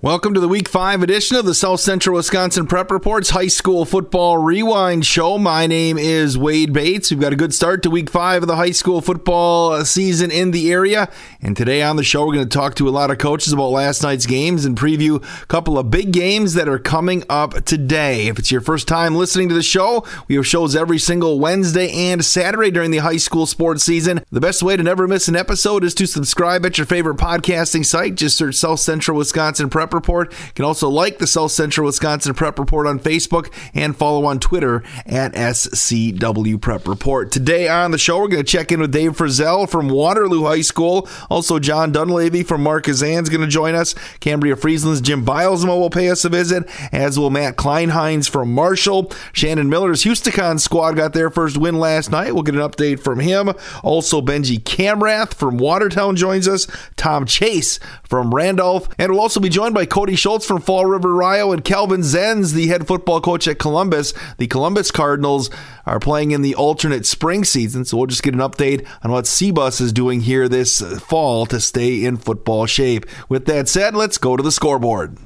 Welcome to the Week 5 edition of the South Central Wisconsin Prep Reports High School Football Rewind Show. My name is Wade Bates. We've got a good start to Week 5 of the high school football season in the area. And today on the show, we're going to talk to a lot of coaches about last night's games and preview a couple of big games that are coming up today. If it's your first time listening to the show, we have shows every single Wednesday and Saturday during the high school sports season. The best way to never miss an episode is to subscribe at your favorite podcasting site. Just search South Central Wisconsin Prep Report. You can also like the South Central Wisconsin Prep Report on Facebook and follow on Twitter at SCW Prep Report. Today on the show, we're going to check in with Dave Frisell from Waterloo High School. Also, John Dunlavy from Markesan is going to join us. Cambria Friesland's Jim Bylsma will pay us a visit, as will Matt Kleinheinz from Marshall. Shannon Mueller's Houston squad got their first win last night. We'll get an update from him. Also, Benji Kamrath from Watertown joins us. Tom Chase from Randolph. And we'll also be joined by Cody Schultz from Fall River Rio and Calvin Zenz, the head football coach at Columbus. The Columbus Cardinals are playing in the alternate spring season, so we'll just get an update on what CBUS is doing here this fall to stay in football shape. With that said, let's go to the scoreboard.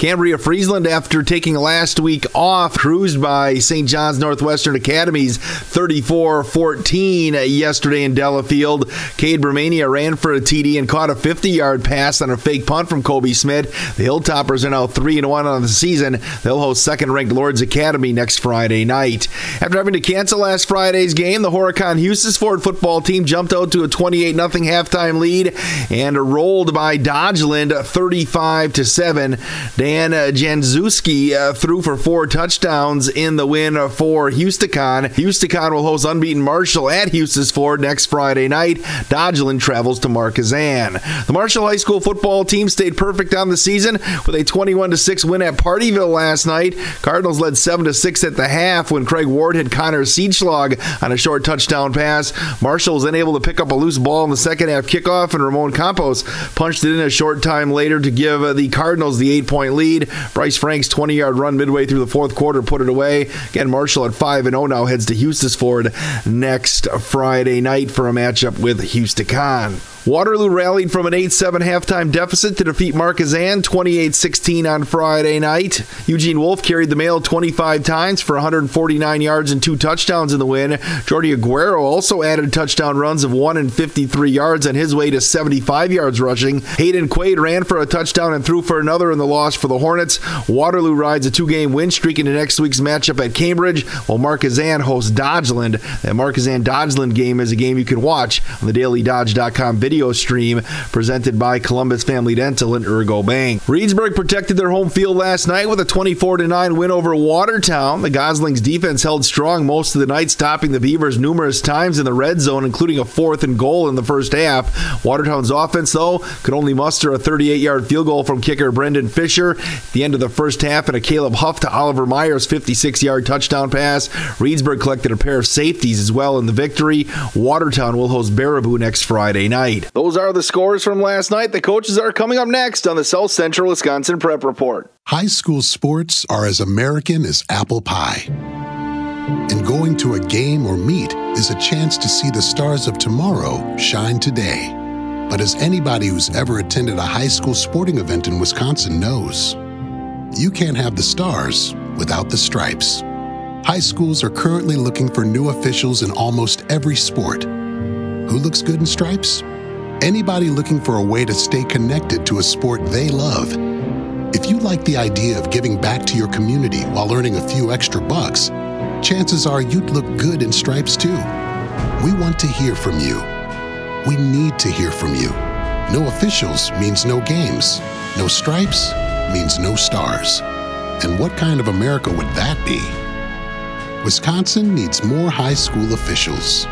Cambria Friesland, after taking last week off, cruised by St. John's Northwestern Academy's 34 14 yesterday in Delafield. Cade Bermania ran for a TD and caught a 50 yard pass on a fake punt from Kobe Smith. The Hilltoppers are now 3 1 on the season. They'll host second ranked Lord's Academy next Friday night. After having to cancel last Friday's game, the Horicon Hustisford football team jumped out to a 28 0 halftime lead and rolled by Dodgeland 35 7. Dan Januszewski uh, threw for four touchdowns in the win for Houston. Houston will host unbeaten Marshall at Hustisford next Friday night. Dodgeland travels to Markesan. The Marshall High School football team stayed perfect on the season with a 21 6 win at Pardeeville last night. Cardinals led 7 6 at the half when Craig Ward hit Connor Siedschlag on a short touchdown pass. Marshall was then able to pick up a loose ball in the second half kickoff, and Ramon Campos punched it in a short time later to give the Cardinals the eight point lead. Bryce Frank's 20 yard run midway through the fourth quarter put it away. Again, Marshall at 5 and 0 now heads to Hustisford next Friday night for a matchup with Houston. Waterloo rallied from an 8 7 halftime deficit to defeat Markesan 28 16 on Friday night. Eugene Wolf carried the mail 25 times for 149 yards and two touchdowns in the win. Jordi Aguero also added touchdown runs of 1 and 53 yards on his way to 75 yards rushing. Hayden Quaid ran for a touchdown and threw for another in the loss for the Hornets. Waterloo rides a two game win streak into next week's matchup at Cambridge, while Markesan hosts Dodgeland. That Markesan Dodgeland game is a game you can watch on the dailydodge.com video video stream presented by Columbus Family Dental and Ergo Bank. Reedsburg protected their home field last night with a 24 9 win over Watertown. The Goslings defense held strong most of the night, stopping the Beavers numerous times in the red zone, including a fourth and goal in the first half. Watertown's offense, though, could only muster a 38 yard field goal from kicker Brendan Fisher at the end of the first half and a Caleb Huff to Oliver Myers 56 yard touchdown pass. Reedsburg collected a pair of safeties as well in the victory. Watertown will host Baraboo next Friday night. Those are the scores from last night. The coaches are coming up next on the South Central Wisconsin Prep Report. High school sports are as American as apple pie. And going to a game or meet is a chance to see the stars of tomorrow shine today. But as anybody who's ever attended a high school sporting event in Wisconsin knows, you can't have the stars without the stripes. High schools are currently looking for new officials in almost every sport. Who looks good in stripes? Anybody looking for a way to stay connected to a sport they love. If you like the idea of giving back to your community while earning a few extra bucks, chances are you'd look good in stripes too. We want to hear from you. We need to hear from you. No officials means no games. No stripes means no stars. And what kind of America would that be? Wisconsin needs more high school officials.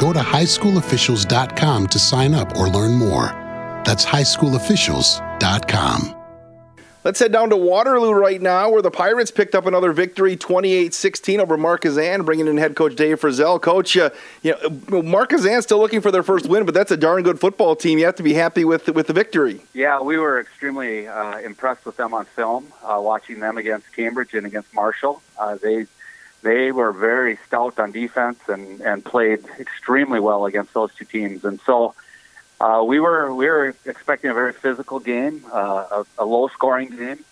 Go to highschoolofficials.com to sign up or learn more. That's highschoolofficials.com. Let's head down to Waterloo right now, where the Pirates picked up another victory, 28-16 over Markesan, bringing in head coach Dave Frisell. Coach, uh, you know, Markesan still looking for their first win, but that's a darn good football team. You have to be happy with with the victory. Yeah, we were extremely uh, impressed with them on film, uh, watching them against Cambridge and against Marshall. Uh, they they were very stout on defense and, and played extremely well against those two teams. And so Uh, we were we were expecting a very physical game, uh, a, a low scoring game,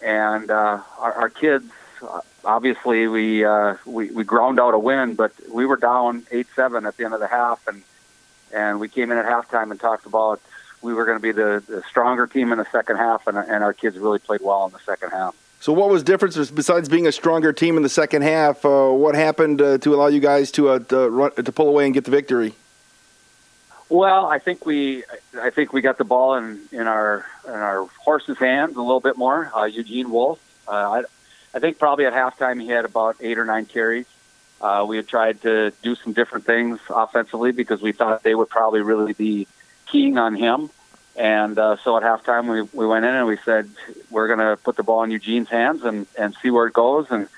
and uh, our, our kids. Uh, obviously, we, uh, we we ground out a win, but we were down eight seven at the end of the half, and and we came in at halftime and talked about we were going to be the, the stronger team in the second half, and, and our kids really played well in the second half. So, what was difference besides being a stronger team in the second half? Uh, what happened uh, to allow you guys to uh, to, run, to pull away and get the victory? Well, I think we, I think we got the ball in, in our in our horse's hands a little bit more. Uh, Eugene Wolf, uh, I, I think probably at halftime he had about eight or nine carries. Uh, we had tried to do some different things offensively because we thought they would probably really be keying on him. And uh, so at halftime we we went in and we said we're going to put the ball in Eugene's hands and and see where it goes and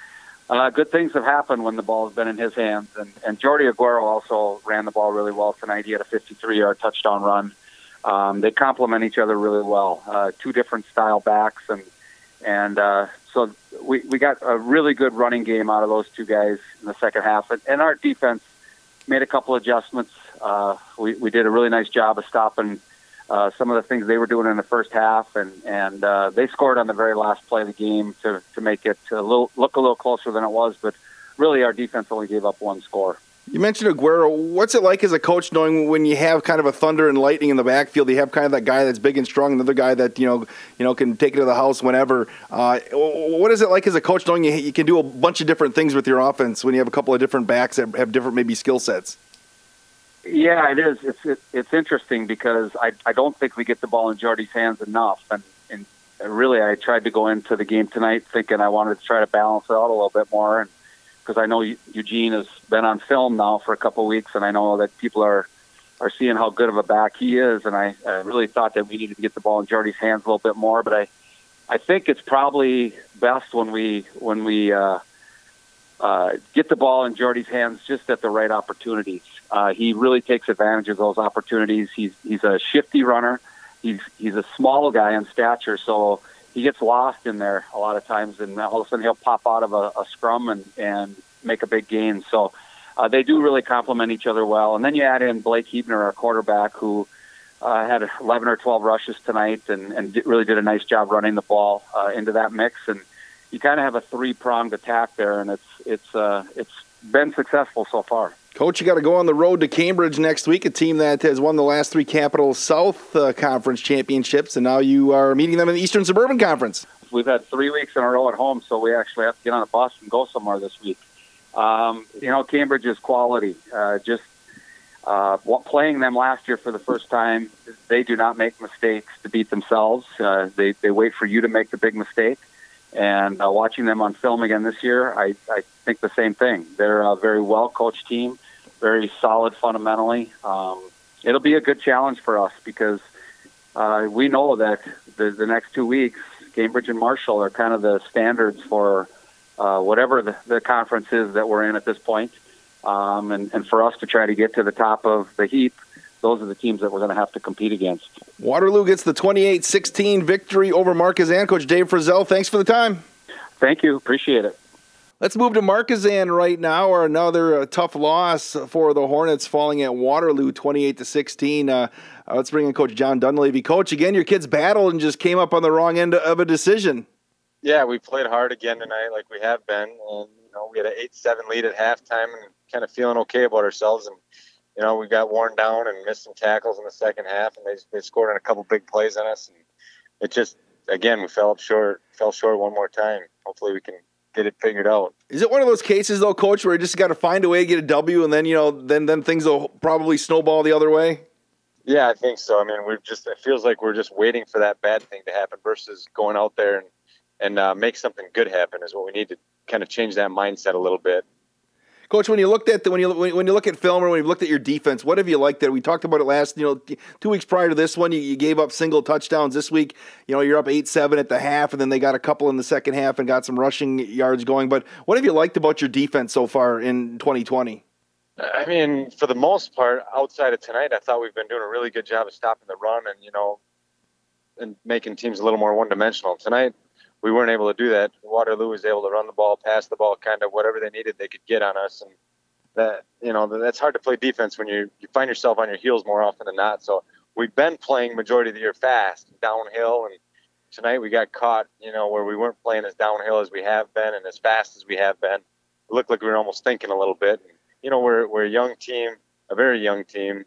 uh, good things have happened when the ball has been in his hands. And, and Jordy Aguero also ran the ball really well tonight. He had a 53-yard touchdown run. Um, they complement each other really well. Uh, two different style backs, and and uh, so we we got a really good running game out of those two guys in the second half. And, and our defense made a couple adjustments. Uh, we we did a really nice job of stopping uh, some of the things they were doing in the first half, and and uh, they scored on the very last play of the game to to make it a little look a little closer than it was. But really, our defense only gave up one score. You mentioned Aguero. What's it like as a coach knowing when you have kind of a thunder and lightning in the backfield? You have kind of that guy that's big and strong, another guy that you know you know can take it to the house whenever. Uh, what is it like as a coach knowing you, you can do a bunch of different things with your offense when you have a couple of different backs that have different maybe skill sets? Yeah, it is. It's it, it's interesting because I I don't think we get the ball in Jordy's hands enough, and and really I tried to go into the game tonight thinking I wanted to try to balance it out a little bit more, and because I know Eugene has been on film now for a couple of weeks, and I know that people are are seeing how good of a back he is, and I, I really thought that we needed to get the ball in Jordy's hands a little bit more, but I I think it's probably best when we when we uh, uh, get the ball in Jordy's hands just at the right opportunities. Uh, he really takes advantage of those opportunities. He's he's a shifty runner. He's he's a small guy in stature, so he gets lost in there a lot of times, and all of a sudden he'll pop out of a, a scrum and and make a big gain. So uh, they do really complement each other well. And then you add in Blake Hebner, our quarterback, who uh, had 11 or 12 rushes tonight and, and really did a nice job running the ball uh, into that mix. And you kind of have a three pronged attack there, and it's it's uh, it's been successful so far. Coach, you got to go on the road to Cambridge next week, a team that has won the last three Capital South uh, Conference championships, and now you are meeting them in the Eastern Suburban Conference. We've had three weeks in a row at home, so we actually have to get on a bus and go somewhere this week. Um, you know, Cambridge is quality. Uh, just uh, playing them last year for the first time, they do not make mistakes to beat themselves. Uh, they they wait for you to make the big mistake. And uh, watching them on film again this year, I, I think the same thing. They're a very well coached team, very solid fundamentally. Um, it'll be a good challenge for us because uh, we know that the, the next two weeks, Cambridge and Marshall are kind of the standards for uh, whatever the, the conference is that we're in at this point. Um, and, and for us to try to get to the top of the heap, those are the teams that we're going to have to compete against. Waterloo gets the 28 16 victory over Markesan. Coach Dave Frisell, thanks for the time. Thank you. Appreciate it. Let's move to Markesan right now, or another uh, tough loss for the Hornets, falling at Waterloo, twenty-eight to sixteen. Uh, uh, let's bring in Coach John Dunlavy. Coach, again, your kids battled and just came up on the wrong end of a decision. Yeah, we played hard again tonight, like we have been, and you know we had an eight-seven lead at halftime, and kind of feeling okay about ourselves. And you know, we got worn down and missed some tackles in the second half, and they, they scored on a couple big plays on us. And it just, again, we fell up short, fell short one more time. Hopefully, we can get it figured out. Is it one of those cases though, Coach, where you just got to find a way to get a W, and then you know, then then things will probably snowball the other way? Yeah, I think so. I mean, we're just it feels like we're just waiting for that bad thing to happen versus going out there and and uh, make something good happen is what we need to kind of change that mindset a little bit. Coach, when you looked at the, when you when you look at film or when you looked at your defense, what have you liked there? We talked about it last, you know, two weeks prior to this one. You, you gave up single touchdowns. This week, you know, you're up eight seven at the half, and then they got a couple in the second half and got some rushing yards going. But what have you liked about your defense so far in 2020? I mean, for the most part, outside of tonight, I thought we've been doing a really good job of stopping the run and you know, and making teams a little more one dimensional. Tonight, we weren't able to do that. Waterloo was able to run the ball, pass the ball, kind of whatever they needed, they could get on us, and that you know that's hard to play defense when you you find yourself on your heels more often than not. So we've been playing majority of the year fast downhill, and tonight we got caught, you know, where we weren't playing as downhill as we have been and as fast as we have been. It looked like we were almost thinking a little bit. And, You know, we're we're a young team, a very young team,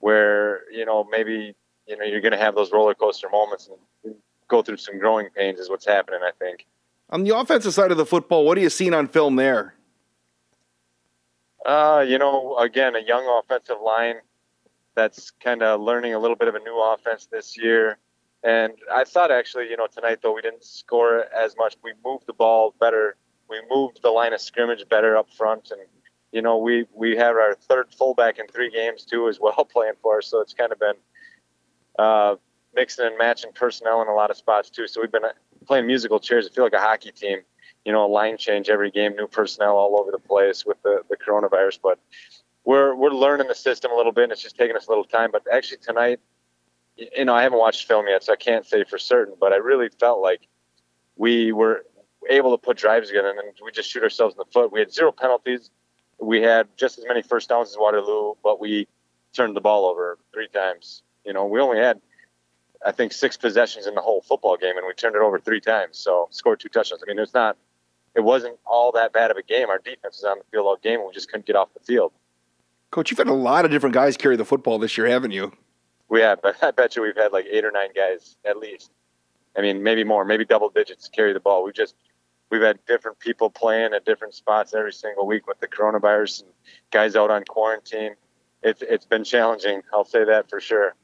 where you know maybe you know you're going to have those roller coaster moments and go through some growing pains is what's happening. I think. On the offensive side of the football, what are you seeing on film there? Uh, you know, again, a young offensive line that's kind of learning a little bit of a new offense this year. And I thought actually, you know, tonight though we didn't score as much. We moved the ball better. We moved the line of scrimmage better up front, and you know, we we have our third fullback in three games too as well playing for us. So it's kind of been uh, mixing and matching personnel in a lot of spots too. So we've been uh, playing musical chairs. I feel like a hockey team. You know, a line change every game, new personnel all over the place with the the coronavirus, but we're we're learning the system a little bit, and it's just taking us a little time. But actually tonight, you know, I haven't watched film yet, so I can't say for certain. But I really felt like we were able to put drives together, and then we just shoot ourselves in the foot. We had zero penalties. We had just as many first downs as Waterloo, but we turned the ball over three times. You know, we only had, I think, six possessions in the whole football game, and we turned it over three times. So scored two touchdowns. I mean, it's not, it wasn't all that bad of a game. Our defense was on the field all game, and we just couldn't get off the field. Coach, you've had a lot of different guys carry the football this year, haven't you? We have, but I bet you we've had like eight or nine guys at least. I mean, maybe more, maybe double digits carry the ball. We just we've had different people playing at different spots every single week with the coronavirus and guys out on quarantine. It's it's been challenging. I'll say that for sure.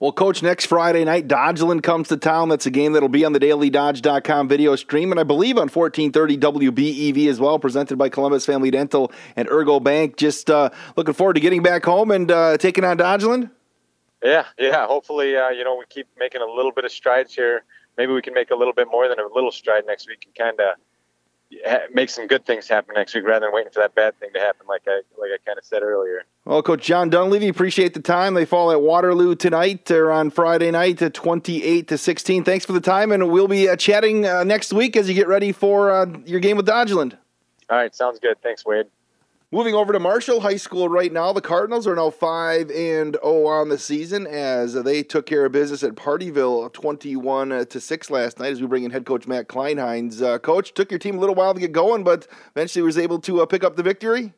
Well, Coach, next Friday night, Dodgeland comes to town. That's a game that'll be on the dailydodge.com video stream, and I believe on 1430 WBEV as well, presented by Columbus Family Dental and Ergo Bank. Just uh, looking forward to getting back home and uh, taking on Dodgeland. Yeah, yeah. Hopefully, uh, you know, we keep making a little bit of strides here. Maybe we can make a little bit more than a little stride next week and kind of make some good things happen next week rather than waiting for that bad thing to happen, like I like I kind of said earlier. Well, Coach John Dunlavy, appreciate the time. They fall at Waterloo tonight or on Friday night at twenty-eight to sixteen. Thanks for the time, and we'll be uh, chatting uh, next week as you get ready for uh, your game with Dodgeland. All right, sounds good. Thanks, Wade. Moving over to Marshall High School right now, the Cardinals are now five and 0 on the season as they took care of business at Pardeeville, twenty-one to six last night. As we bring in head coach Matt Kleinheinz, uh, coach took your team a little while to get going, but eventually was able to uh, pick up the victory.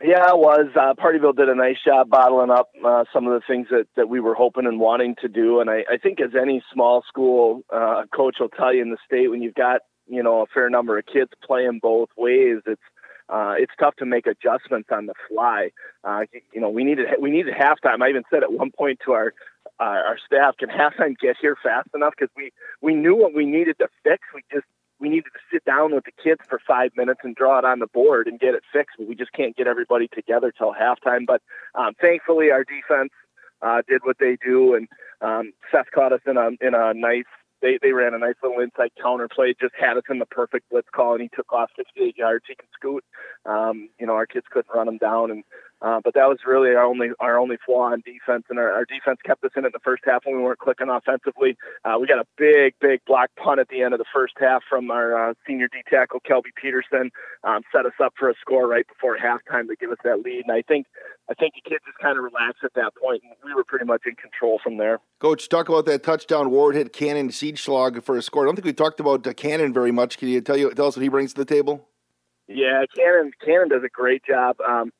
Yeah, it was. Uh, Partyville did a nice job bottling up uh, some of the things that, that we were hoping and wanting to do. And I, I think, as any small school uh, coach will tell you in the state, when you've got you know a fair number of kids playing both ways, it's uh, it's tough to make adjustments on the fly. Uh, you know, we needed we needed halftime. I even said at one point to our uh, our staff, "Can halftime get here fast enough?" Because we we knew what we needed to fix. We just we needed to sit down with the kids for five minutes and draw it on the board and get it fixed. But we just can't get everybody together till halftime. But um, thankfully, our defense uh, did what they do, and um, Seth caught us in a in a nice they they ran a nice little inside counter play, just had us in the perfect blitz call, and he took off 58 yards. He can scoot. Um, you know, our kids couldn't run him down, and uh, but that was really our only our only flaw on defense, and our, our defense kept us in it in the first half when we weren't clicking offensively. Uh, we got a big, big block punt at the end of the first half from our uh, senior D tackle Kelby Peterson, um, set us up for a score right before halftime to give us that lead. And I think I think the kids just kind of relaxed at that point, and we were pretty much in control from there. Coach, talk about that touchdown. Ward hit Cannon Siedschlag for a score. I don't think we talked about uh, Cannon very much. Can you tell you tell us what he brings to the table? Yeah, Cannon Cannon does a great job. Um,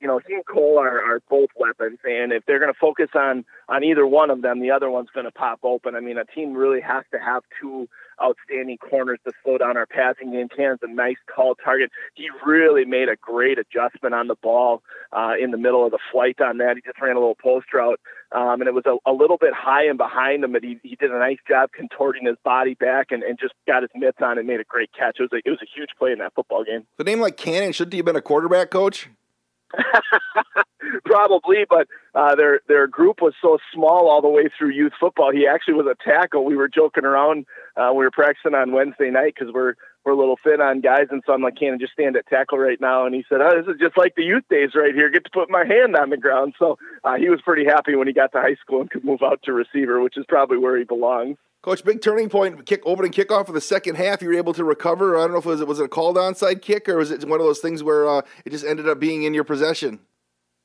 you know, he and Cole are, are both weapons, and if they're going to focus on on either one of them, the other one's going to pop open. I mean, a team really has to have two outstanding corners to slow down our passing game. Cannon's a nice tall target. He really made a great adjustment on the ball uh, in the middle of the flight on that. He just ran a little post route, um, and it was a, a little bit high and behind him, but he, he did a nice job contorting his body back and, and just got his mitts on and made a great catch. It was a, it was a huge play in that football game. The name like Cannon, shouldn't he have been a quarterback coach? Probably, but uh, their their group was so small all the way through youth football. He actually was a tackle. We were joking around. Uh, we were practicing on Wednesday night because we're we're a little thin on guys, and so I'm like, "Can I just stand at tackle right now?" And he said, "Oh, this is just like the youth days right here. Get to put my hand on the ground." So uh, he was pretty happy when he got to high school and could move out to receiver, which is probably where he belongs. Coach, big turning point, kick opening kickoff of the second half. You were able to recover. I don't know if it was was it a called onside kick or was it one of those things where uh, it just ended up being in your possession?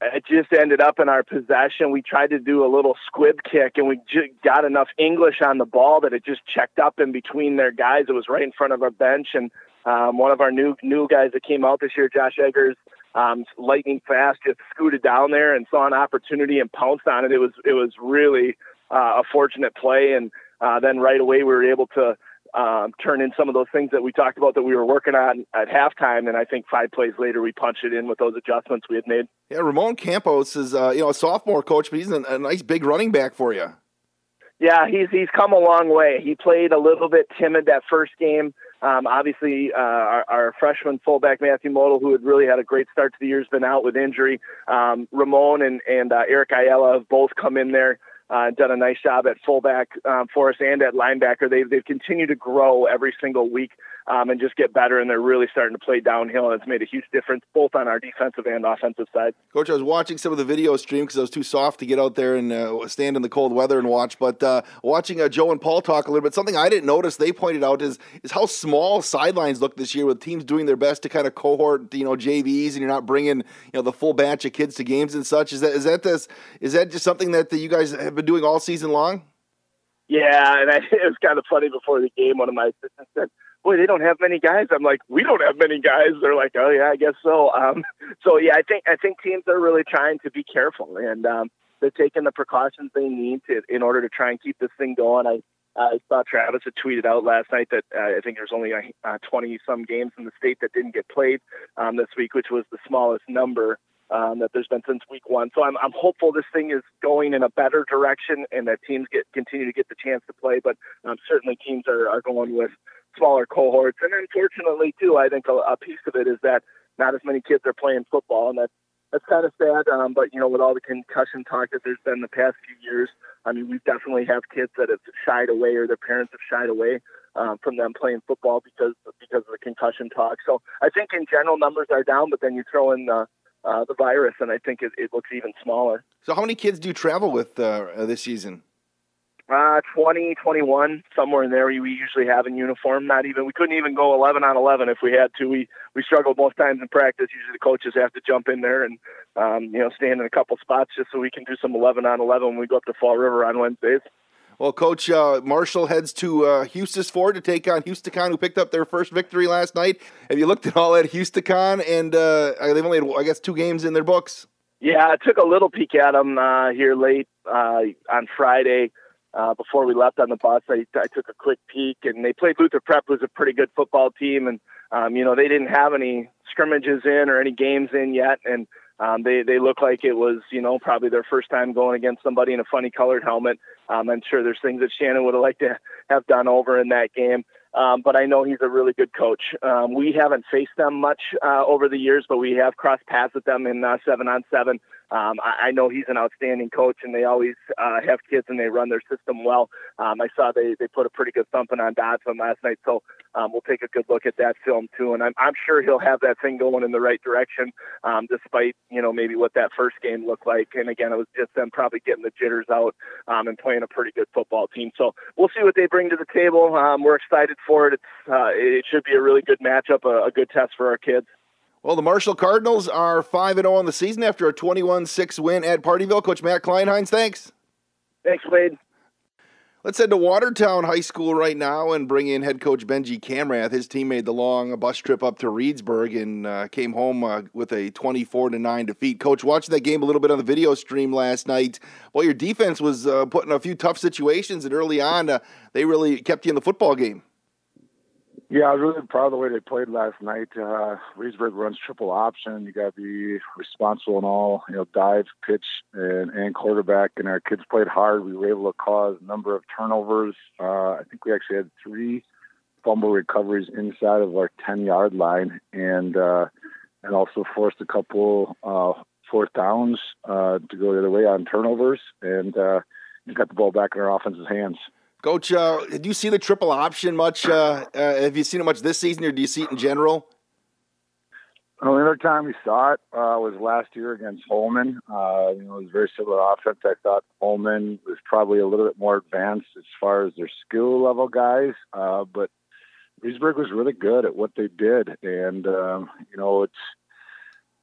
it just ended up in our possession. We tried to do a little squib kick, and we got enough English on the ball that it just checked up in between their guys. It was right in front of our bench, and um, one of our new new guys that came out this year, Josh Eggers, um, lightning fast, just scooted down there and saw an opportunity and pounced on it. It was it was really uh, a fortunate play, and uh, then right away we were able to um, turn in some of those things that we talked about that we were working on at halftime. And I think five plays later, we punched it in with those adjustments we had made. Yeah, Ramon Campos is uh, you know a sophomore coach, but he's a, a nice big running back for you. Yeah, he's he's come a long way. He played a little bit timid that first game. Um, obviously, uh, our, our, freshman fullback Matthew Model, who had really had a great start to the year, has been out with injury. Um, Ramon and and uh, Eric Ayala have both come in there uh, done a nice job at fullback um, for us and at linebacker. They've they've continued to grow every single week um, and just get better, and they're really starting to play downhill, and it's made a huge difference both on our defensive and offensive side. Coach, I was watching some of the video stream because I was too soft to get out there and uh, stand in the cold weather and watch, but uh, watching uh, Joe and Paul talk a little bit, something I didn't notice they pointed out is is how small sidelines look this year with teams doing their best to kind of cohort, you know, JVs, and you're not bringing you know the full batch of kids to games and such. Is that is that this is that just something that, that you guys have been doing all season long? Yeah, and I, it was kind of funny before the game. One of my assistants said, "Boy, they don't have many guys." I'm like, "We don't have many guys." They're like, "Oh yeah, I guess so." Um, so yeah, I think I think teams are really trying to be careful, and um, they're taking the precautions they need to in order to try and keep this thing going. I I saw Travis had tweeted out last night that uh, I think there's only uh, 20 some games in the state that didn't get played um, this week, which was the smallest number um, that there's been since week one. So I'm, I'm hopeful this thing is going in a better direction and that teams get continue to get the chance to play. But um, certainly teams are, are going with smaller cohorts. And unfortunately, too, I think a, a piece of it is that not as many kids are playing football, and that's that's kind of sad. Um, but you know, with all the concussion talk that there's been the past few years, I mean, we definitely have kids that have shied away or their parents have shied away um, from them playing football because because of the concussion talk. So I think in general numbers are down, but then you throw in the uh, the virus, and I think it, it, looks even smaller. So, how many kids do you travel with uh, this season? Uh, 20, 21, somewhere in there. We, we usually have in uniform. Not even we couldn't even go 11 on 11 if we had to. We we struggled most times in practice. Usually the coaches have to jump in there and um, you know stand in a couple spots just so we can do some 11 on 11 when we go up to Fall River on Wednesdays. Well, Coach uh, Marshall heads to uh, Ford to take on Houston, who picked up their first victory last night. Have you looked at all at Houston? And uh, they've only had, I guess, two games in their books. Yeah, I took a little peek at them uh, here late uh, on Friday uh, before we left on the bus. I, I took a quick peek, and they played Luther Prep, who's a pretty good football team, and um, you know they didn't have any scrimmages in or any games in yet, and um, they they look like it was you know probably their first time going against somebody in a funny colored helmet. Um, I'm sure there's things that Shannon would have liked to have done over in that game. Um, but I know he's a really good coach. Um, we haven't faced them much uh, over the years, but we have crossed paths with them in uh, seven on seven. Um, I, I know he's an outstanding coach, and they always uh, have kids and they run their system well. Um, I saw they they put a pretty good thumping on Dodson last night, so um, we'll take a good look at that film too. And I'm I'm sure he'll have that thing going in the right direction, um, despite you know maybe what that first game looked like. And again, it was just them probably getting the jitters out um, and playing a pretty good football team. So we'll see what they bring to the table. Um, we're excited for it. It's uh, it should be a really good matchup, a, a good test for our kids. Well, the Marshall Cardinals are 5 0 on the season after a 21 6 win at Pardeeville. Coach Matt Kleinheinz, thanks. Thanks, Wade. Let's head to Watertown High School right now and bring in head coach Benji Kamrath. His team made the long bus trip up to Reedsburg and uh, came home uh, with a 24 to 9 defeat. Coach, watching that game a little bit on the video stream last night, well, your defense was uh, put in a few tough situations, and early on, uh, they really kept you in the football game. Yeah, I was really proud of the way they played last night. Uh, Reedsburg runs triple option. You got to be responsible in all, you know, dive, pitch, and, and quarterback. And our kids played hard. We were able to cause a number of turnovers. Uh, I think we actually had three fumble recoveries inside of our 10 yard line and, uh, and also forced a couple uh, fourth downs uh, to go the other way on turnovers and uh, got the ball back in our offense's hands. Coach, uh, did you see the triple option much? Uh, uh, have you seen it much this season, or do you see it in general? Well, the other time we saw it uh, was last year against Holmen. Uh, you know, it was a very similar offense. I thought Holmen was probably a little bit more advanced as far as their skill level guys, uh, but Reedsburg was really good at what they did, and um, you know, it's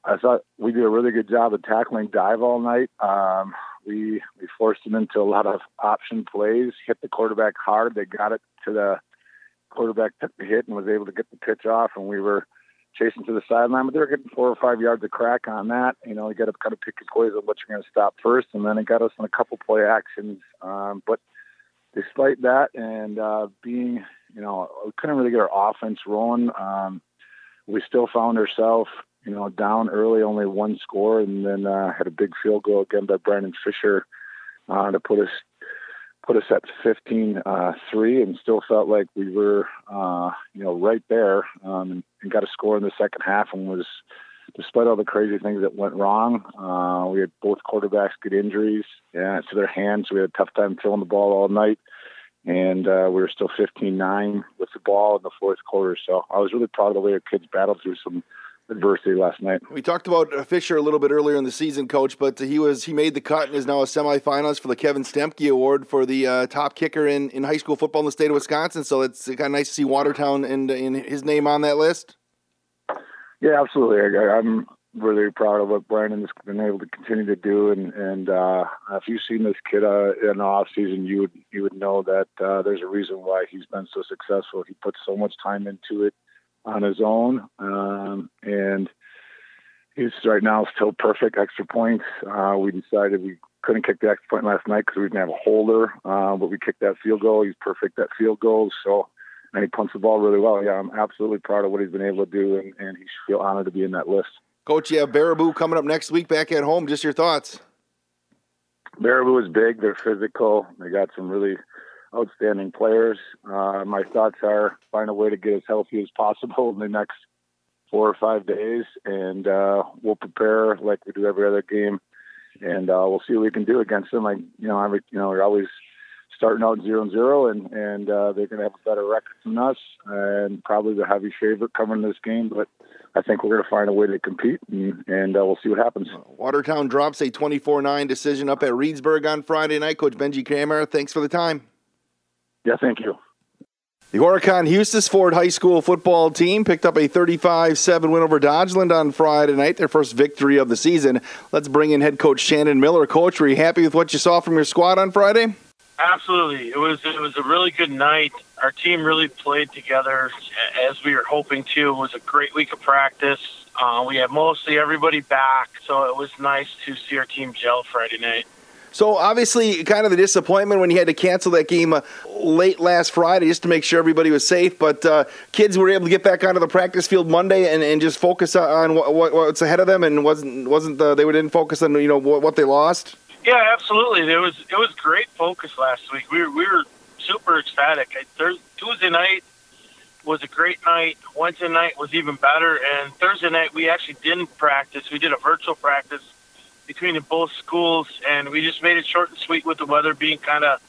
I thought we did a really good job of tackling dive all night. Um, we we forced them into a lot of option plays, hit the quarterback hard. They got it to the quarterback, took the hit, and was able to get the pitch off. And we were chasing to the sideline, but they were getting four or five yards of crack on that. You know, you got to kind of pick your poison what you're going to stop first, and then it got us in a couple play actions. Um, but despite that, and uh, being, you know, we couldn't really get our offense rolling. Um, we still found ourselves, you know, down early, only one score, and then uh, had a big field goal again by Brandon Fisher uh, to put us put us at 15 uh, 3 and still felt like we were uh, you know right there um, and, got a score in the second half and was despite all the crazy things that went wrong uh, we had both quarterbacks get injuries yeah, to their hands. We had a tough time filling the ball all night and uh, we were still 15-9 with the ball in the fourth quarter. So i was really proud of the way our kids battled through some adversity last night. We talked about Fisher a little bit earlier in the season, Coach, but he was he made the cut and is now a semifinalist for the Kevin Stemke Award for the uh, top kicker in, in high school football in the state of Wisconsin. So it's kind of nice to see Watertown and in, in his name on that list. Yeah, absolutely. I, I'm really proud of what Brandon's been able to continue to do. And and uh, if you've seen this kid uh, in the off season, you would you would know that uh, there's a reason why he's been so successful. He puts so much time into it on his own, um, and he's right now still perfect extra points. Uh, we decided we couldn't kick the extra point last night because we didn't have a holder, uh, but we kicked that field goal. He's perfect at field goals, so and he punts the ball really well. Yeah, I'm absolutely proud of what he's been able to do, and, and he should feel honored to be in that list. Coach, you have Baraboo coming up next week back at home. Just your thoughts. Baraboo is big. They're physical. They got some really outstanding players. Uh, my thoughts are find a way to get as healthy as possible in the next four or five days, and uh, we'll prepare like we do every other game, and uh, we'll see what we can do against them. Like you know, you know, we're always starting out zero and zero, and and uh, they're going to have a better record than us, and probably the heavy favorite coming this game, but. I think we're going to find a way to compete, and, and uh, we'll see what happens. Watertown drops a 24-9 decision up at Reedsburg on Friday night. Coach Benji Kramer, thanks for the time. Yeah, thank you. The Horicon Hustisford High School football team picked up a 35-7 win over Dodgeland on Friday night, their first victory of the season. Let's bring in head coach Shannon Mueller. Coach, were you happy with what you saw from your squad on Friday? Absolutely. It was it was a really good night. Our team really played together as we were hoping to. It was a great week of practice. Uh, we had mostly everybody back, so it was nice to see our team gel Friday night. So obviously, kind of the disappointment when you had to cancel that game uh, late last Friday just to make sure everybody was safe. But uh, kids were able to get back onto the practice field Monday and, and just focus on what, what, what's ahead of them, and wasn't wasn't the, they didn't focus on you know what, what they lost. Yeah, absolutely. There was it was great focus last week. We were we were super ecstatic. Tuesday night was a great night. Wednesday night was even better, and Thursday night we actually didn't practice. We did a virtual practice between the both schools, and we just made it short and sweet with the weather being kind of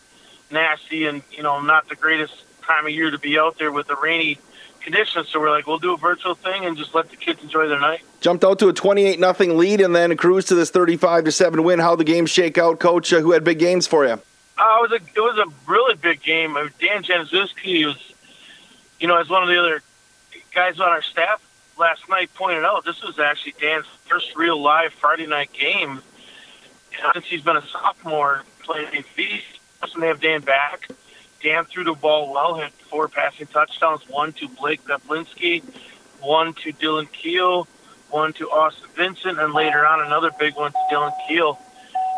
nasty and you know not the greatest time of year to be out there with the rainy conditions. So we're like, we'll do a virtual thing and just let the kids enjoy their night. Jumped out to a 28 nothing lead and then cruised to this 35 to seven win. How the game shake out, Coach? Uh, who had big games for you? Uh, it was a it was a really big game. Uh, Dan Januszewski was, you know, as one of the other guys on our staff last night pointed out, this was actually Dan's first real live Friday night game since he's been a sophomore playing feast. When they have Dan back, Dan threw the ball well, had four passing touchdowns, one to Blake Beplinski, one to Dylan Keel, one to Austin Vincent, and later on another big one to Dylan Keel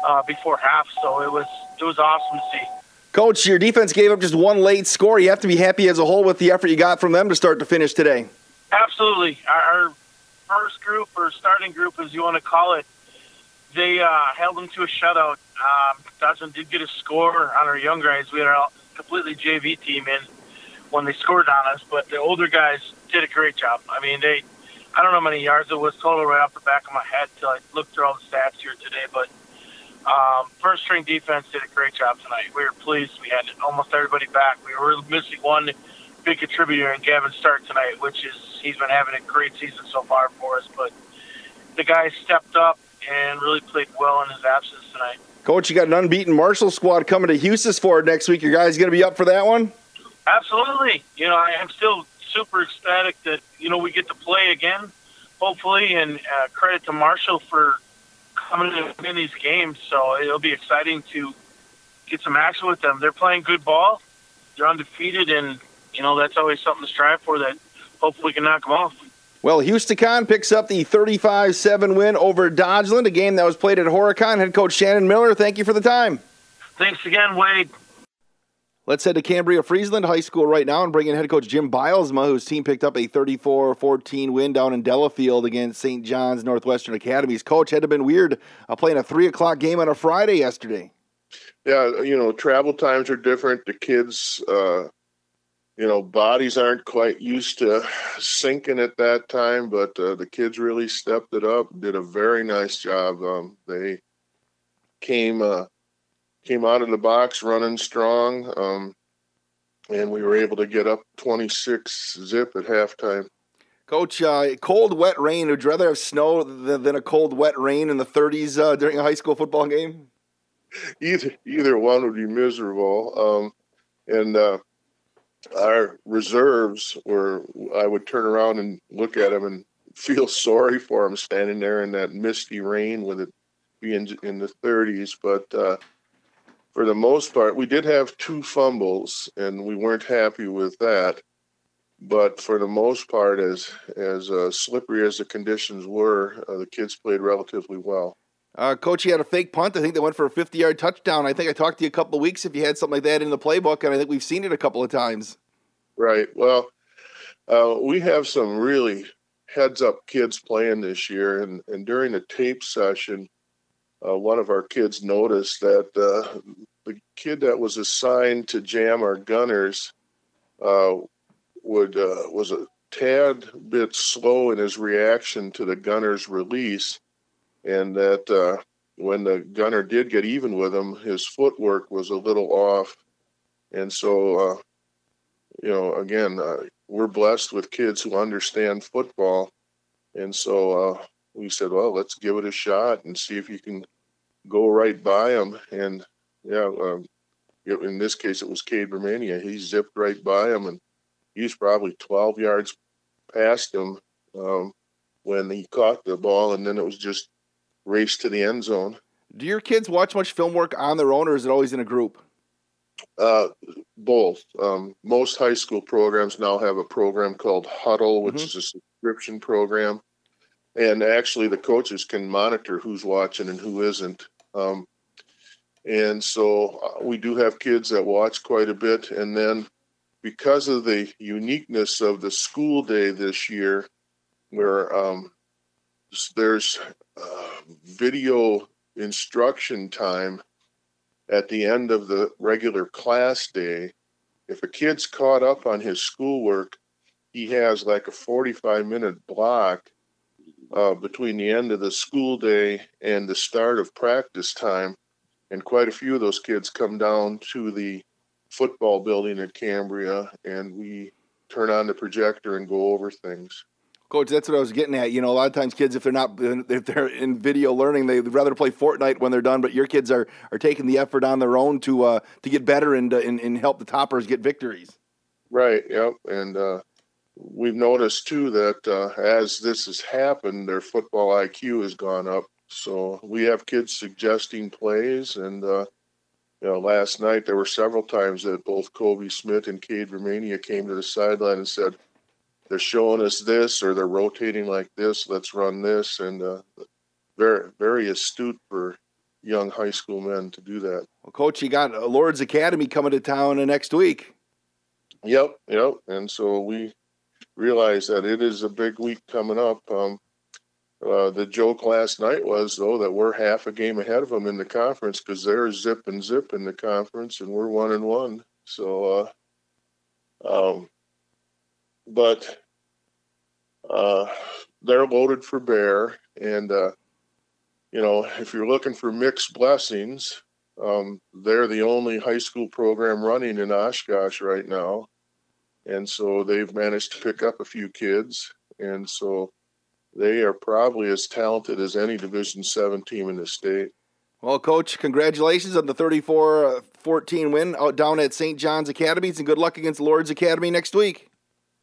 uh, before half. So it was it was awesome to see. Coach, your defense gave up just one late score. You have to be happy as a whole with the effort you got from them to start to finish today. Absolutely. Our first group or starting group, as you want to call it, they uh, held them to a shutout. Um, Dodson did get a score on our young guys. We had a completely JV team in when they scored on us, but the older guys did a great job. I mean, they, I don't know how many yards it was total right off the back of my head till I looked through all the stats here today, but um, first string defense did a great job tonight. We were pleased. We had almost everybody back. We were missing one big contributor in Gavin Stark tonight, which is he's been having a great season so far for us. But the guy stepped up and really played well in his absence tonight. Coach, you got an unbeaten Marshall squad coming to Houston for next week. Your guys going to be up for that one? Absolutely. You know, I am still super ecstatic that you know we get to play again. hopefully, and uh, credit to Marshall for coming in win these games. So it'll be exciting to get some action with them. They're playing good ball. They're undefeated, and you know that's always something to strive for. That hopefully we can knock them off. Well, Houston picks up the 35-7 win over Dodgeland, a game that was played at Horicon. Head coach Shannon Mueller, thank you for the time. Thanks again, Wade. Let's head to Cambria Friesland High School right now and bring in head coach Jim Bylsma, whose team picked up a 34-14 win down in Delafield against St. John's Northwestern Academies. Coach, had to have been weird uh, playing a 3 o'clock game on a Friday yesterday. Yeah, you know, travel times are different. The kids, uh, you know, bodies aren't quite used to sinking at that time, but uh, the kids really stepped it up, did a very nice job. Um, they came uh, came out of the box running strong, um, and we were able to get up 26 zip at halftime. Coach, uh, cold, wet rain. Would you rather have snow than, than a cold, wet rain in the 30s uh, during a high school football game? Either either one would be miserable. Um, and uh, our reserves were, I would turn around and look at them and feel sorry for them standing there in that misty rain with it being in the 30s. But uh, for the most part, we did have two fumbles, and we weren't happy with that. But for the most part, as as uh, slippery as the conditions were, uh, the kids played relatively well. Uh, Coach, he had a fake punt. I think they went for a 50 yard touchdown. I think I talked to you a couple of weeks if you had something like that in the playbook, and I think we've seen it a couple of times. Right. Well, uh, we have some really heads up kids playing this year, and, and during the tape session, uh, one of our kids noticed that uh, the kid that was assigned to jam our gunners uh, would uh, was a tad bit slow in his reaction to the gunner's release, and that uh, when the gunner did get even with him, his footwork was a little off, and so uh, you know again we're blessed with kids who understand football, and so we said, well, let's give it a shot and see if you can go right by him. And yeah, um, in this case, it was Cade Romania. He zipped right by him, and he's probably 12 yards past him um, when he caught the ball, and then it was just race to the end zone. Do your kids watch much film work on their own, or is it always in a group? Uh, both. Um, most high school programs now have a program called Hudl, which mm-hmm. is a subscription program and actually the coaches can monitor who's watching and who isn't. Um, and so uh, we do have kids that watch quite a bit. And then because of the uniqueness of the school day this year, where um, there's uh, video instruction time at the end of the regular class day, if a kid's caught up on his schoolwork, he has like a 45 minute block uh, between the end of the school day and the start of practice time. And quite a few of those kids come down to the football building at Cambria and we turn on the projector and go over things. Coach, that's what I was getting at. You know, a lot of times kids, if they're not, if they're in video learning, they'd rather play Fortnite when they're done. But your kids are are taking the effort on their own to uh, to get better and, uh, and and help the toppers get victories. Right. Yep. And uh, we've noticed too that uh, as this has happened, their football IQ has gone up. So we have kids suggesting plays, and uh, you know, last night there were several times that both Kobe Smith and Cade Romania came to the sideline and said, "They're showing us this, or they're rotating like this. Let's run this." And uh, very, very astute for young high school men to do that. Well, Coach, you got lord's Academy coming to town next week. Yep, yep. And so we realize that it is a big week coming up. Um, uh, the joke last night was though that we're half a game ahead of them in the conference because they're zip and zip in the conference and we're one and one. So, uh, um, but uh, they're loaded for bear, and uh, you know if you're looking for mixed blessings, um, they're the only high school program running in Oshkosh right now. And so they've managed to pick up a few kids. And so they are probably as talented as any division 7 team in the state. Well coach congratulations on the 34-14 win out down at st john's academies and good luck against Lord's academy next week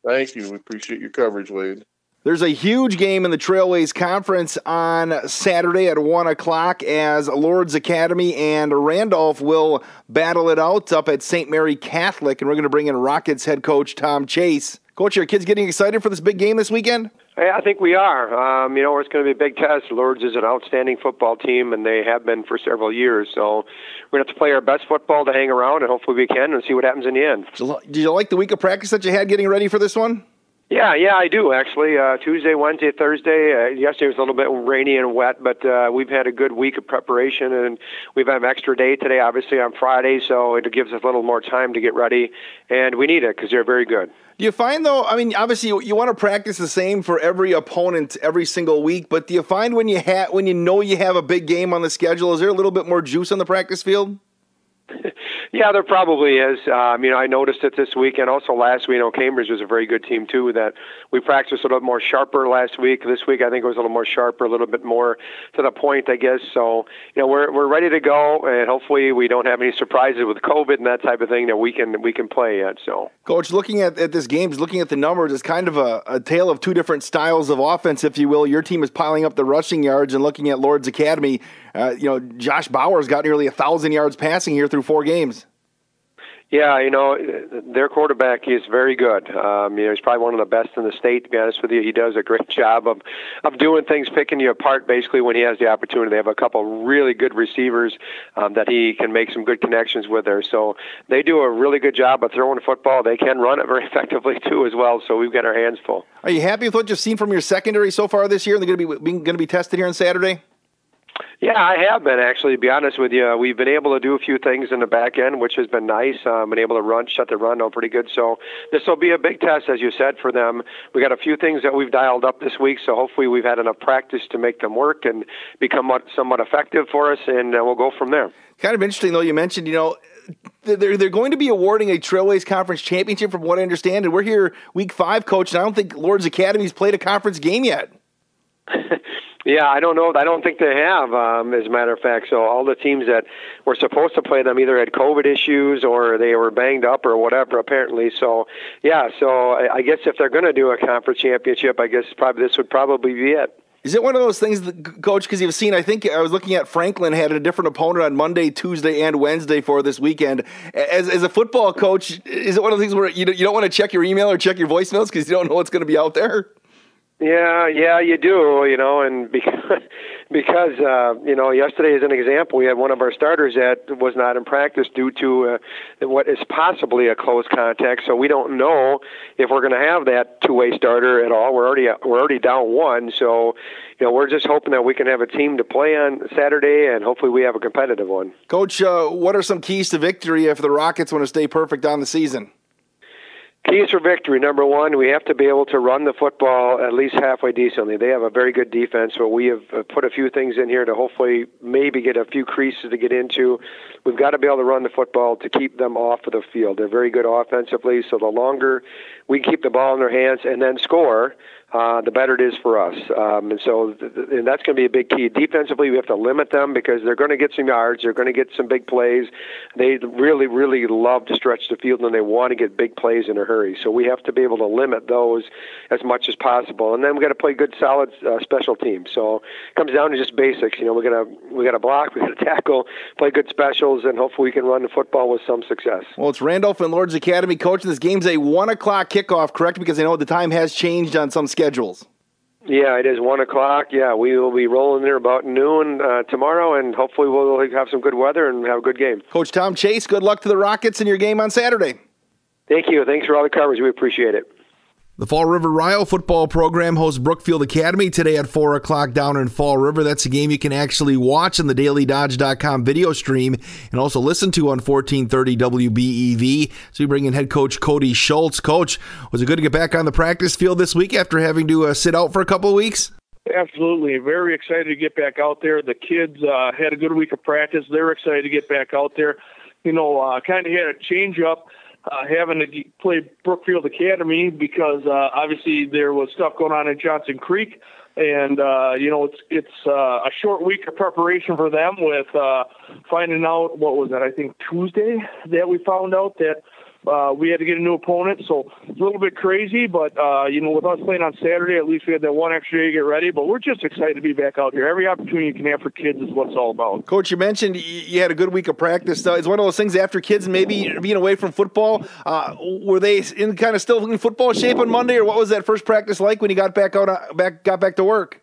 thank you we appreciate your coverage wade There's a huge game in the Trailways Conference on Saturday at 1 o'clock as Lords Academy and Randolph will battle it out up at St. Mary Catholic. And we're going to bring in Rockets head coach Tom Chase. Coach, are your kids getting excited for this big game this weekend? I think we are. Um, you know, it's going to be a big test. Lourdes is an outstanding football team, and they have been for several years. So we're going to have to play our best football to hang around, and hopefully we can and see what happens in the end. Did you like the week of practice that you had getting ready for this one? Yeah, yeah, I do actually. Uh, Tuesday, Wednesday, Thursday. Uh, yesterday was a little bit rainy and wet, but uh, we've had a good week of preparation, and we've had an extra day today, obviously on Friday, so it gives us a little more time to get ready, and we need it because they're very good. Do you find though? I mean, obviously you, you want to practice the same for every opponent every single week, but do you find when you have when you know you have a big game on the schedule, is there a little bit more juice on the practice field? Yeah, there probably is. Um, you know, I noticed it this week and also last week. You know, Cambridge was a very good team too. That we practiced a little more sharper last week. This week, I think it was a little more sharper, a little bit more to the point, I guess. So, you know, we're we're ready to go, and hopefully, we don't have any surprises with COVID and that type of thing that we can we can play yet. So, coach, looking at, at this game, looking at the numbers, it's kind of a, a tale of two different styles of offense, if you will. Your team is piling up the rushing yards, and looking at Lourdes Academy, uh, you know, Josh Bauer's got nearly a thousand yards passing here through four games. Yeah, you know, their quarterback is very good. Um, you know, he's probably one of the best in the state. To be honest with you, he does a great job of of doing things, picking you apart. Basically, when he has the opportunity, they have a couple really good receivers um, that he can make some good connections with there. So they do a really good job of throwing the football. They can run it very effectively too, as well. So we've got our hands full. Are you happy with what you've seen from your secondary so far this year? And they're going to be going to be tested here on Saturday. Yeah, I have been actually. To be honest with you, we've been able to do a few things in the back end, which has been nice. Um, been able to run, shut the run down pretty good. So this will be a big test, as you said, for them. We got a few things that we've dialed up this week, so hopefully we've had enough practice to make them work and become somewhat effective for us, and uh, we'll go from there. Kind of interesting, though. You mentioned, you know, they're they're going to be awarding a Trailways Conference championship, from what I understand, and we're here week five, coach. And I don't think Lourdes Academy's played a conference game yet. Yeah, I don't know. I don't think they have, um, as a matter of fact. So all the teams that were supposed to play them either had COVID issues or they were banged up or whatever. Apparently, so yeah. So I, I guess if they're going to do a conference championship, I guess probably this would probably be it. Is it one of those things, that, Coach? Because you've seen, I think I was looking at Franklin had a different opponent on Monday, Tuesday, and Wednesday for this weekend. As, as a football coach, is it one of the things where you, you don't want to check your email or check your voicemails because you don't know what's going to be out there? Yeah, yeah, you do, you know, and because because uh, you know, yesterday as an example, we had one of our starters that was not in practice due to uh, what is possibly a close contact. So we don't know if we're going to have that two-way starter at all. We're already we're already down one, so you know, we're just hoping that we can have a team to play on Saturday, and hopefully we have a competitive one. Coach, uh, what are some keys to victory if the Rockets want to stay perfect on the season? Keys for victory number one, we have to be able to run the football at least halfway decently. They have a very good defense, but we have uh, put a few things in here to hopefully maybe get a few creases to get into. We've got to be able to run the football to keep them off of the field. They're very good offensively, so the longer we keep the ball in their hands and then score, uh, the better it is for us. Um, and so, th- and that's going to be a big key. Defensively, we have to limit them because they're going to get some yards. They're going to get some big plays. They really, really love to stretch the field and they want to get big plays in a hurry. So we have to be able to limit those as much as possible. And then we got to play good, solid uh, special teams. So it comes down to just basics. You know, we got to we got to block, we got to tackle, play good specials, and hopefully we can run the football with some success. Well, it's Randolph and Lourdes Academy coach. This game's a one o'clock kickoff, correct? Because I know the time has changed on some schedules. Yeah, it is one o'clock. Yeah, we will be rolling there about noon uh, tomorrow, and hopefully we'll have some good weather and have a good game. Coach Tom Chase, good luck to the Rockets in your game on Saturday. Thank you. Thanks for all the coverage. We appreciate it. The Fall River Rio football program hosts Brookfield Academy today at 4 o'clock down in Fall River. That's a game you can actually watch on the dailydodge.com video stream and also listen to on 1430 WBEV. So we bring in head coach Cody Schultz. Coach, was it good to get back on the practice field this week after having to uh, sit out for a couple of weeks? Absolutely. Very excited to get back out there. The kids uh, had a good week of practice. They're excited to get back out there. You know, uh, kind of had a change up uh, having to play Brookfield Academy because uh, obviously there was stuff going on in Johnson Creek, and uh, you know it's it's uh, a short week of preparation for them with uh, finding out what was that? I think Tuesday that we found out that uh, we had to get a new opponent, so it's a little bit crazy. But uh, you know, with us playing on Saturday, at least we had that one extra day to get ready. But we're just excited to be back out here. Every opportunity you can have for kids is what it's all about. Coach, you mentioned you had a good week of practice. Uh, it's one of those things after kids maybe being away from football. Uh, were they in kind of still in football shape on Monday, or what was that first practice like when you got back out, uh, back got back to work?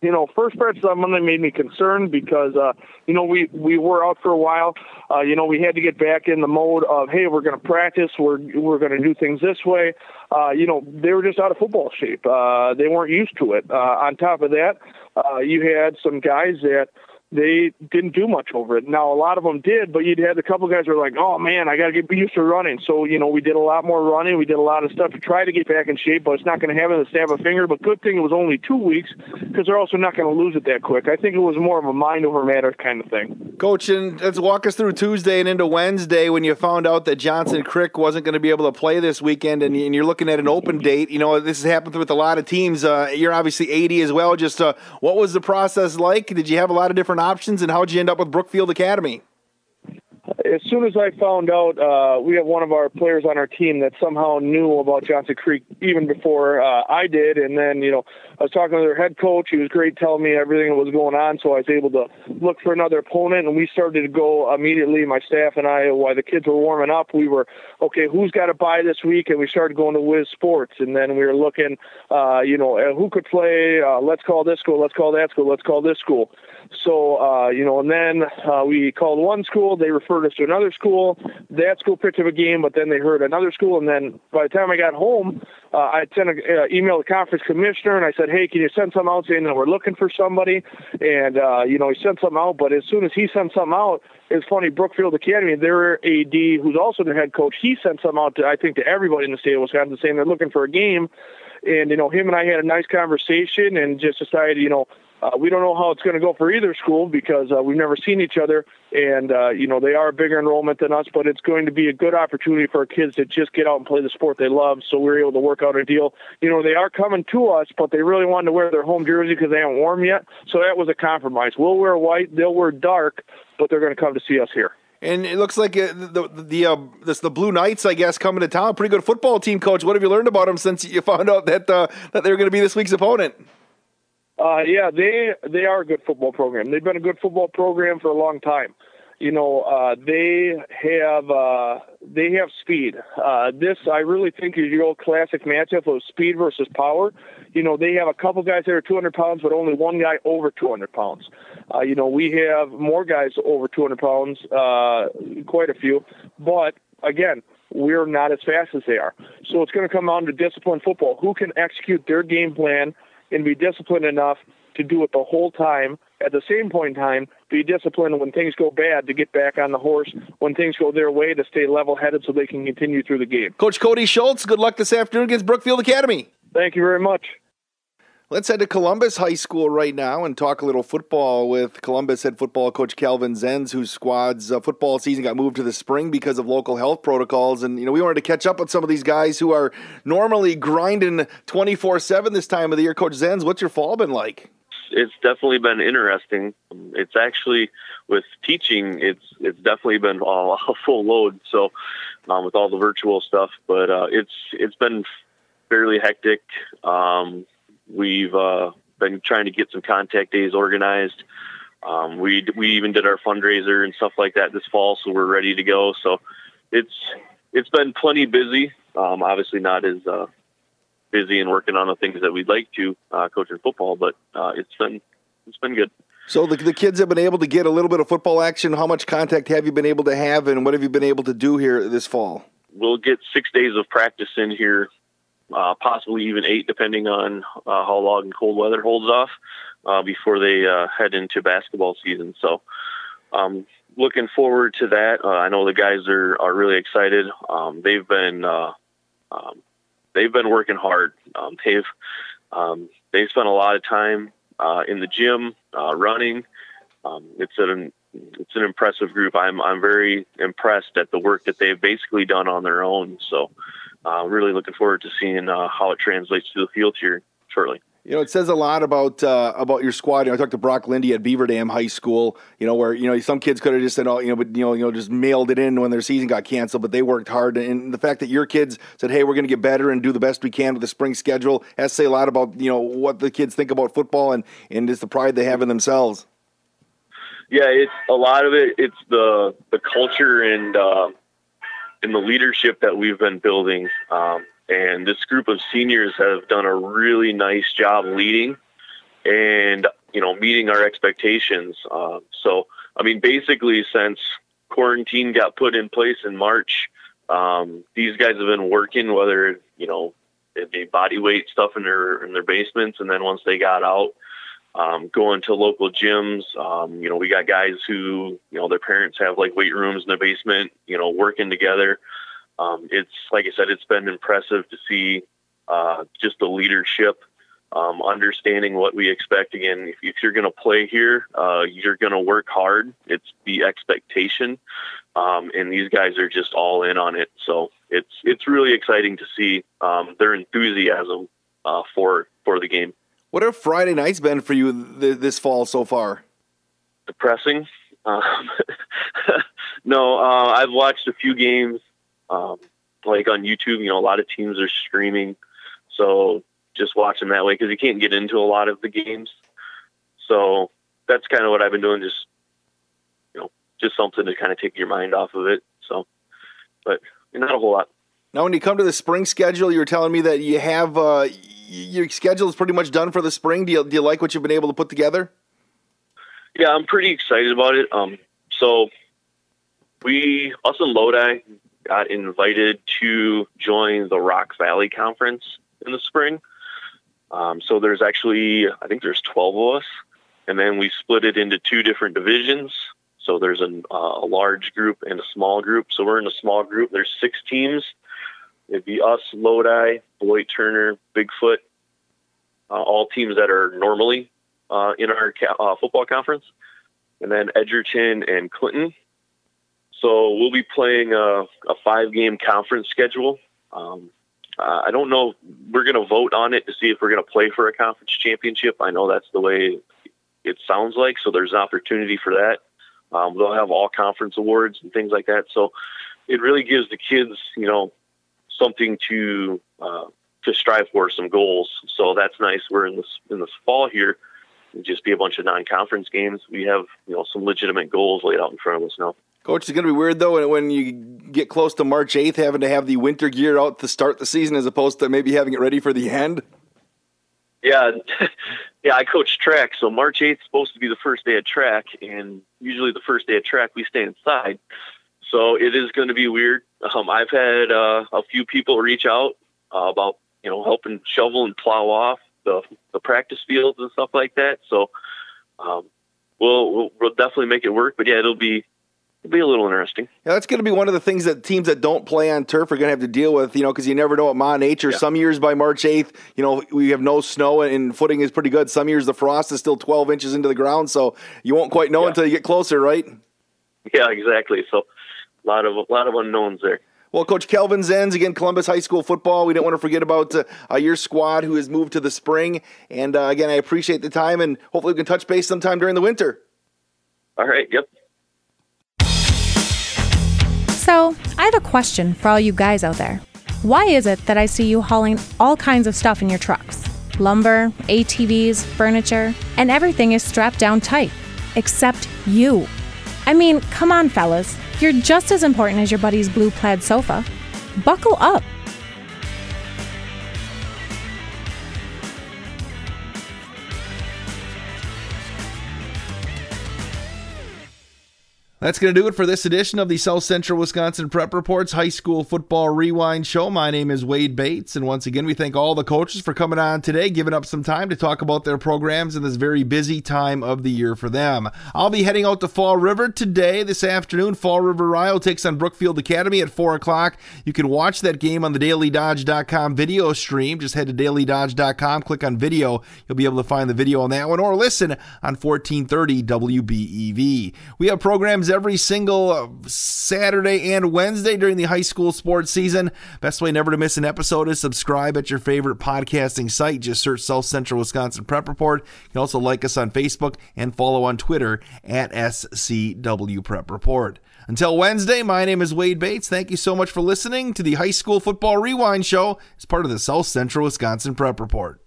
You know, first practice on Monday made me concerned because, uh, you know, we, we were out for a while. Uh, you know, we had to get back in the mode of, hey, we're going to practice. We're, we're going to do things this way. Uh, you know, they were just out of football shape. Uh, they weren't used to it. Uh, on top of that, uh, you had some guys that, they didn't do much over it. Now a lot of them did, but you'd had a couple guys were like, "Oh man, I got to get used to running." So you know, we did a lot more running. We did a lot of stuff to try to get back in shape, but it's not going to happen snap of a finger. But good thing it was only two weeks because they're also not going to lose it that quick. I think it was more of a mind over matter kind of thing. Coach, and let's walk us through Tuesday and into Wednesday when you found out that Johnson Creek wasn't going to be able to play this weekend, and you're looking at an open date. You know, this has happened with a lot of teams. Uh, you're obviously 80 as well. Just uh, what was the process like? Did you have a lot of different options, and how'd you end up with Brookfield Academy? As soon as I found out, uh, we have one of our players on our team that somehow knew about Johnson Creek even before uh, I did. And then, you know, I was talking to their head coach. He was great telling me everything that was going on. So I was able to look for another opponent. And we started to go immediately, my staff and I, while the kids were warming up, we were, okay, who's got to buy this week? And we started going to WisSports. And then we were looking, uh, you know, who could play. Uh, let's call this school. Let's call that school. Let's call this school. So, uh, you know, and then uh, we called one school. They referred us to another school. That school picked up a game, but then they heard another school. And then by the time I got home, uh, I sent an uh, email to the conference commissioner and I said, hey, can you send something out saying that we're looking for somebody? And, uh, you know, he sent something out. But as soon as he sent something out, it's funny, Brookfield Academy, their AD, who's also the head coach, he sent something out to, I think, to everybody in the state of Wisconsin saying they're looking for a game. And, you know, him and I had a nice conversation and just decided, you know, uh, we don't know how it's going to go for either school because uh, we've never seen each other, and uh, you know they are a bigger enrollment than us. But it's going to be a good opportunity for our kids to just get out and play the sport they love. So we're able to work out a deal. You know they are coming to us, but they really wanted to wear their home jersey because they haven't worn yet. So that was a compromise. We'll wear white, they'll wear dark, but they're going to come to see us here. And it looks like uh, the the uh, this, the Blue Knights, I guess, coming to town. Pretty good football team, coach. What have you learned about them since you found out that uh, that they're going to be this week's opponent? Uh, yeah, they they are a good football program. They've been a good football program for a long time. You know, uh, they have uh, they have speed. Uh, this I really think is your old classic matchup of speed versus power. You know, they have a couple guys that are 200 pounds, but only one guy over 200 pounds. Uh, you know, we have more guys over 200 pounds, uh, quite a few, but again, we're not as fast as they are. So it's going to come down to disciplined football. Who can execute their game plan and be disciplined enough to do it the whole time. At the same point in time, be disciplined when things go bad to get back on the horse. When things go their way, to stay level-headed so they can continue through the game. Coach Cody Schultz, good luck this afternoon against Brookfield Academy. Thank you very much. Let's head to Columbus High School right now and talk a little football with Columbus head football coach Calvin Zenz, whose squad's uh, football season got moved to the spring because of local health protocols. And, you know, we wanted to catch up with some of these guys who are normally grinding 24 7 this time of the year. Coach Zenz, what's your fall been like? It's definitely been interesting. It's actually, with teaching, it's it's definitely been a, full load. So, um, with all the virtual stuff, but uh, it's it's been fairly hectic. Um, We've uh, been trying to get some contact days organized. Um, we we even did our fundraiser and stuff like that this fall, so we're ready to go. So it's it's been plenty busy. Um, obviously not as uh, busy and working on the things that we'd like to uh, coaching football, but uh, it's been it's been good. So the, the kids have been able to get a little bit of football action. How much contact have you been able to have, and what have you been able to do here this fall? We'll get six days of practice in here uh, possibly even eight, depending on uh, how long cold weather holds off uh, before they uh, head into basketball season. So, um, looking forward to that. Uh, I know the guys are, are really excited. Um, they've been uh, um, they've been working hard. Um, they've um, they spent a lot of time in the gym running. It's an it's an impressive group. I'm I'm very impressed at the work that they've basically done on their own. So uh, really looking forward to seeing uh, how it translates to the field here shortly. You know, it says a lot about uh, about your squad. You know, I talked to Brock Lindy at Beaver Dam High School. You know, where you know some kids could have just said, "Oh, you know," but you know, you know, just mailed it in when their season got canceled. But they worked hard, and the fact that your kids said, "Hey, we're going to get better and do the best we can with the spring schedule," has to say a lot about you know what the kids think about football and and just the pride they have in themselves. Yeah, it's a lot of it. It's the the culture and uh, and the leadership that we've been building. Um, and this group of seniors have done a really nice job leading and you know meeting our expectations. Uh, so I mean, basically, since quarantine got put in place in March, um, these guys have been working. Whether you know it be body weight stuff in their in their basements, and then once they got out, um, going to local gyms. Um, you know, we got guys who you know their parents have like weight rooms in the basement. You know, working together um, it's like I said, it's been impressive to see uh, just the leadership, um, understanding what we expect. Again, if, if you're going to play here, uh, you're going to work hard. It's the expectation, um, and these guys are just all in on it. So it's it's really exciting to see um, their enthusiasm uh, for for the game. What have Friday nights been for you th- this fall so far? Depressing. Um, no, uh, I've watched a few games um, like on YouTube, you know, a lot of teams are streaming, so just watching that way because you can't get into a lot of the games. So that's kind of what I've been doing, just you know, just something to kind of take your mind off of it. So, but not a whole lot. Now, when you come to the spring schedule, you're telling me that you have uh, your schedule is pretty much done for the spring. Do you, do you like what you've been able to put together? Yeah, I'm pretty excited about it. Um, so we, us and Lodi, got invited to join the Rock Valley Conference in the spring. Um, so there's actually, I think there's 12 of us, and then we split it into two different divisions. So there's a, uh, a large group and a small group. So we're in a small group. There's six teams. It'd be us, Lodi, Beloit Turner, Big Foot, uh, all teams that are normally uh, in our ca- uh, football conference, and then Edgerton and Clinton so we'll be playing a, a five game conference schedule. Um, uh, I don't know. We're going to vote on it to see if we're going to play for a conference championship. I know that's the way it sounds like. So there's an opportunity for that. Um, they'll have all conference awards and things like that. So it really gives the kids, you know, something to uh, to strive for, some goals. So that's nice. We're in this in this fall here. Just be a bunch of non-conference games. We have, you know, some legitimate goals laid out in front of us now. Coach, it's going to be weird though when you get close to March 8th, having to have the winter gear out to start the season as opposed to maybe having it ready for the end. Yeah, yeah. I coach track, so March 8th is supposed to be the first day of track, and usually the first day of track we stay inside. So it is going to be weird. Um, I've had uh, a few people reach out uh, about you know helping shovel and plow off the the practice fields and stuff like that. So um, we'll, we'll we'll definitely make it work. But yeah, it'll be it'll be a little interesting. Yeah, that's going to be one of the things that teams that don't play on turf are going to have to deal with, you know, because you never know what Ma Nature. Yeah. Some years by March 8th, you know, we have no snow and footing is pretty good. Some years the frost is still 12 inches into the ground, so you won't quite know yeah. until you get closer, right? Yeah, exactly. So lot of a lot of unknowns there. Well, Coach Calvin Zenz, again, Columbus High School football. We don't want to forget about uh, uh, your squad who has moved to the spring. And uh, again, I appreciate the time, and hopefully we can touch base sometime during the winter. All right. Yep. So, I have a question for all you guys out there. Why is it that I see you hauling all kinds of stuff in your trucks? Lumber, ATVs, furniture, and everything is strapped down tight, except you. I mean, come on, fellas. You're just as important as your buddy's blue plaid sofa. Buckle up. That's going to do it for this edition of the South Central Wisconsin Prep Reports High School Football Rewind Show. My name is Wade Bates, and once again, we thank all the coaches for coming on today, giving up some time to talk about their programs in this very busy time of the year for them. I'll be heading out to Fall River today, this afternoon. Fall River Rio takes on Brookfield Academy at 4 o'clock. You can watch that game on the DailyDodge.com video stream. Just head to DailyDodge.com, click on video. You'll be able to find the video on that one, or listen on 1430 WBEV. We have programs every single uh, Saturday and Wednesday during the high school sports season. Best way never to miss an episode is subscribe at your favorite podcasting site. Just search South Central Wisconsin Prep Report. You can also like us on Facebook and follow on Twitter at SCW Prep Report. Until Wednesday, my name is Wade Bates. Thank you so much for listening to the High School Football Rewind Show as part of the South Central Wisconsin Prep Report.